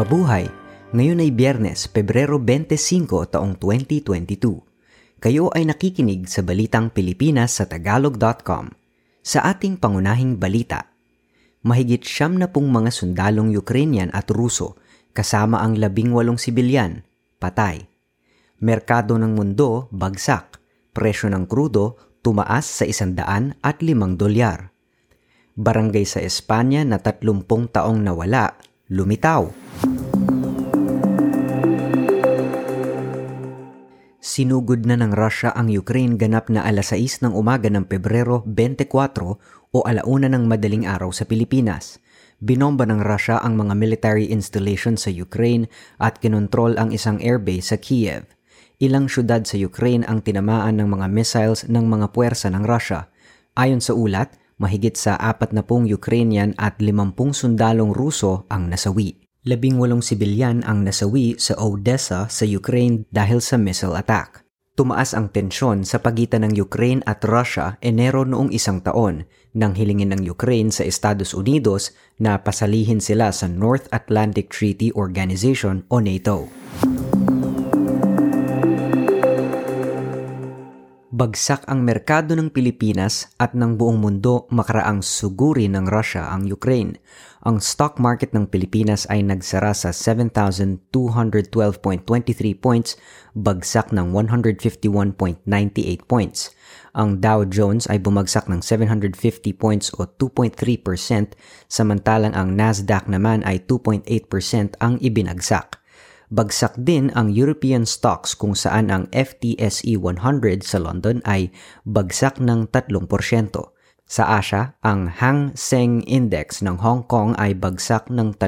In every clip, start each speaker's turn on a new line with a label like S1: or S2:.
S1: Mabuhay! Ngayon ay Biyernes, Pebrero 25 taong 2022. Kayo ay nakikinig sa Balitang Pilipinas sa Tagalog.com. Sa ating pangunahing balita, mahigit siyam na pong mga sundalong Ukrainian at Ruso kasama ang labing walong sibilyan, patay. Merkado ng mundo, bagsak. Presyo ng krudo, tumaas sa isandaan at limang dolyar. Barangay sa Espanya na tatlumpong taong nawala, lumitaw. Sinugod na ng Russia ang Ukraine ganap na alas 6 ng umaga ng Pebrero 24 o alauna ng madaling araw sa Pilipinas. Binomba ng Russia ang mga military installation sa Ukraine at kinontrol ang isang airbase sa Kiev. Ilang syudad sa Ukraine ang tinamaan ng mga missiles ng mga puwersa ng Russia. Ayon sa ulat, mahigit sa apat na pong Ukrainian at limampung sundalong Ruso ang nasawi. Labing walong sibilyan ang nasawi sa Odessa sa Ukraine dahil sa missile attack. Tumaas ang tensyon sa pagitan ng Ukraine at Russia Enero noong isang taon nang hilingin ng Ukraine sa Estados Unidos na pasalihin sila sa North Atlantic Treaty Organization o NATO. Bagsak ang merkado ng Pilipinas at ng buong mundo makaraang suguri ng Russia ang Ukraine. Ang stock market ng Pilipinas ay nagsara sa 7,212.23 points, bagsak ng 151.98 points. Ang Dow Jones ay bumagsak ng 750 points o 2.3%, samantalang ang Nasdaq naman ay 2.8% ang ibinagsak. Bagsak din ang European stocks kung saan ang FTSE 100 sa London ay bagsak ng 3%. Sa Asia, ang Hang Seng Index ng Hong Kong ay bagsak ng 3%.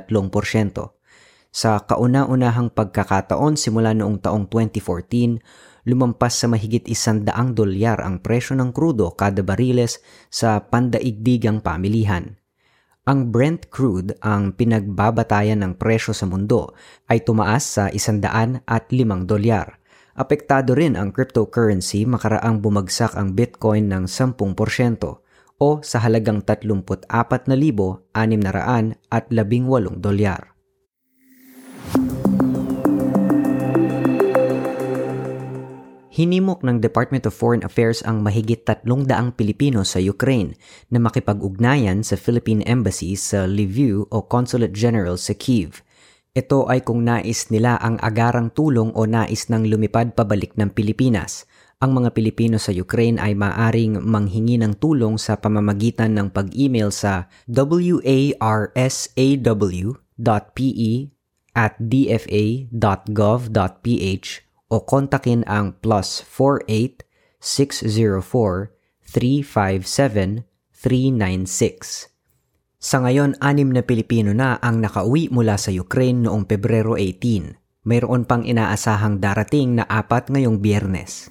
S1: Sa kauna-unahang pagkakataon simula noong taong 2014, lumampas sa mahigit isandaang dolyar ang presyo ng krudo kada bariles sa pandaigdigang pamilihan. Ang Brent crude, ang pinagbabatayan ng presyo sa mundo, ay tumaas sa 105 dolyar. Apektado rin ang cryptocurrency makaraang bumagsak ang Bitcoin ng 10% o sa halagang 34,618 dolyar. Hinimok ng Department of Foreign Affairs ang mahigit tatlong daang Pilipino sa Ukraine na makipag-ugnayan sa Philippine Embassy sa Lviv o Consulate General sa Kiev. Ito ay kung nais nila ang agarang tulong o nais ng lumipad pabalik ng Pilipinas. Ang mga Pilipino sa Ukraine ay maaring manghingi ng tulong sa pamamagitan ng pag-email sa warsaw.pe at dfa.gov.ph o kontakin ang plus 48 604 357 396. Sa ngayon, anim na Pilipino na ang nakauwi mula sa Ukraine noong Pebrero 18. Mayroon pang inaasahang darating na apat ngayong biyernes.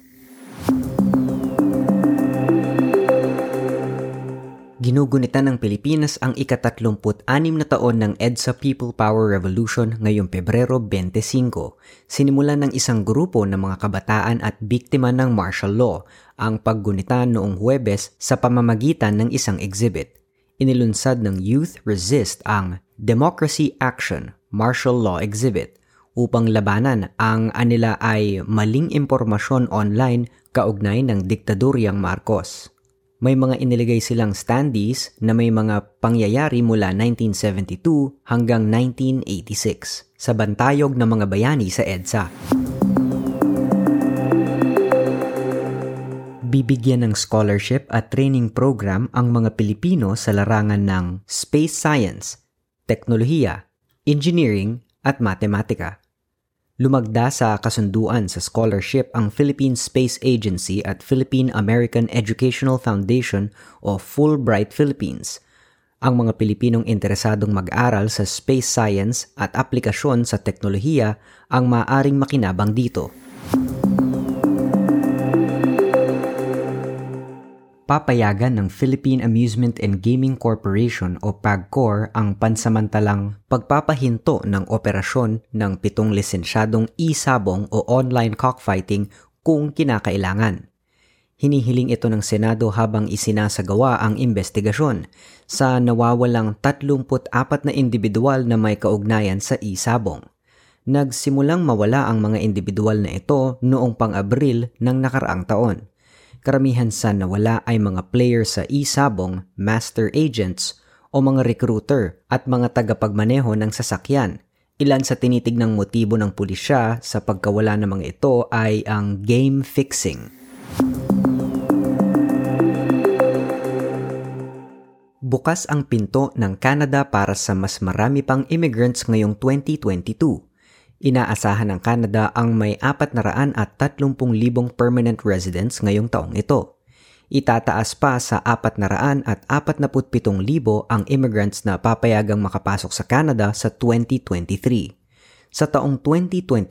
S1: Ginugunitan ng Pilipinas ang ikatatlumput-anim na taon ng EDSA People Power Revolution ngayong Pebrero 25. Sinimulan ng isang grupo ng mga kabataan at biktima ng martial law ang paggunitan noong Huwebes sa pamamagitan ng isang exhibit. Inilunsad ng Youth Resist ang Democracy Action Martial Law Exhibit upang labanan ang anila ay maling impormasyon online kaugnay ng diktadoryang Marcos may mga iniligay silang standees na may mga pangyayari mula 1972 hanggang 1986 sa bantayog ng mga bayani sa EDSA. Bibigyan ng scholarship at training program ang mga Pilipino sa larangan ng space science, teknolohiya, engineering at matematika. Lumagda sa kasunduan sa scholarship ang Philippine Space Agency at Philippine American Educational Foundation o Fulbright Philippines. Ang mga Pilipinong interesadong mag-aral sa space science at aplikasyon sa teknolohiya ang maaring makinabang dito. Papayagan ng Philippine Amusement and Gaming Corporation o PAGCOR ang pansamantalang pagpapahinto ng operasyon ng pitong lisensyadong e-sabong o online cockfighting kung kinakailangan. Hinihiling ito ng Senado habang isinasagawa ang investigasyon sa nawawalang 34 na individual na may kaugnayan sa isabong. Nagsimulang mawala ang mga individual na ito noong pang-Abril ng nakaraang taon. Karamihan sa nawala ay mga player sa isabong, master agents o mga recruiter at mga tagapagmaneho ng sasakyan. Ilan sa tinitignang motibo ng pulisya sa pagkawala ng mga ito ay ang game fixing. Bukas ang pinto ng Canada para sa mas marami pang immigrants ngayong 2022. Inaasahan ng Canada ang may 430,000 permanent residents ngayong taong ito. Itataas pa sa 447,000 ang immigrants na papayagang makapasok sa Canada sa 2023. Sa taong 2024,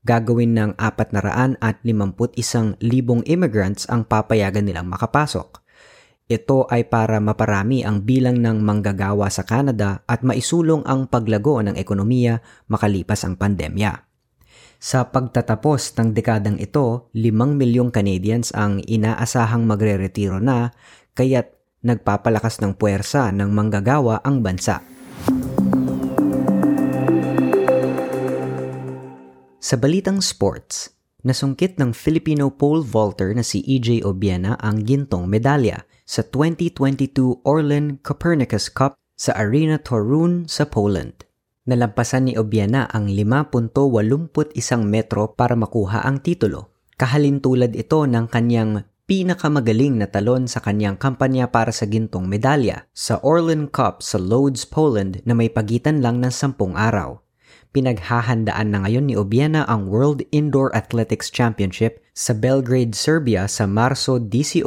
S1: gagawin ng 451,000 immigrants ang papayagan nilang makapasok. Ito ay para maparami ang bilang ng manggagawa sa Canada at maisulong ang paglago ng ekonomiya makalipas ang pandemya. Sa pagtatapos ng dekadang ito, 5 milyong Canadians ang inaasahang magre-retiro na kaya't nagpapalakas ng puwersa ng manggagawa ang bansa. Sa balitang sports, nasungkit ng Filipino pole vaulter na si EJ Obiena ang gintong medalya sa 2022 Orlen Copernicus Cup sa Arena Torun sa Poland. Nalampasan ni Obiena ang 5.81 metro para makuha ang titulo. Kahalintulad ito ng kanyang pinakamagaling na talon sa kanyang kampanya para sa gintong medalya sa Orlen Cup sa Lodz, Poland na may pagitan lang ng sampung araw. Pinaghahandaan na ngayon ni Obiena ang World Indoor Athletics Championship sa Belgrade, Serbia sa Marso 18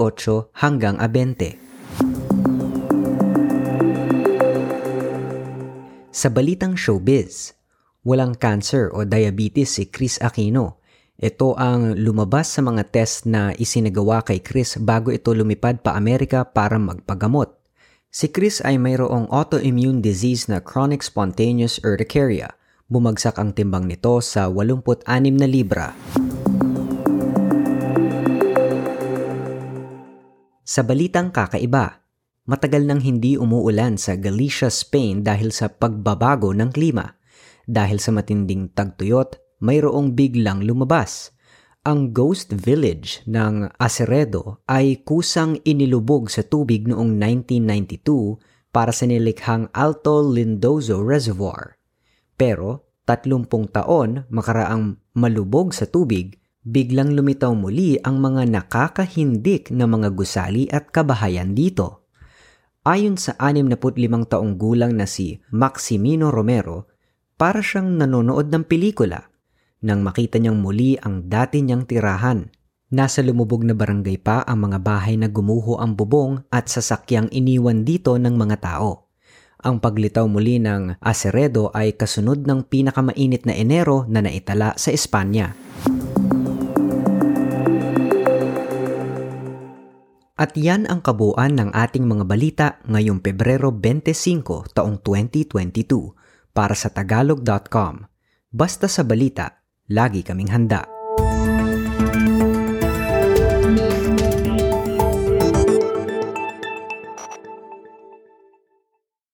S1: hanggang 20. Sa balitang showbiz, walang cancer o diabetes si Chris Aquino. Ito ang lumabas sa mga test na isinagawa kay Chris bago ito lumipad pa Amerika para magpagamot. Si Chris ay mayroong autoimmune disease na chronic spontaneous urticaria – Bumagsak ang timbang nito sa 86 na libra. Sa balitang kakaiba, matagal nang hindi umuulan sa Galicia, Spain dahil sa pagbabago ng klima. Dahil sa matinding tagtuyot, mayroong biglang lumabas. Ang ghost village ng Aceredo ay kusang inilubog sa tubig noong 1992 para sa nilikhang Alto Lindozo Reservoir. Pero 30 taon makaraang malubog sa tubig, biglang lumitaw muli ang mga nakakahindik na mga gusali at kabahayan dito. Ayon sa 65 taong gulang na si Maximino Romero, para siyang nanonood ng pelikula nang makita niyang muli ang dati niyang tirahan. Nasa lumubog na barangay pa ang mga bahay na gumuho ang bubong at sasakyang iniwan dito ng mga tao. Ang paglitaw muli ng Aceredo ay kasunod ng pinakamainit na Enero na naitala sa Espanya. At yan ang kabuuan ng ating mga balita ngayong Pebrero 25 taong 2022 para sa tagalog.com. Basta sa balita, lagi kaming handa.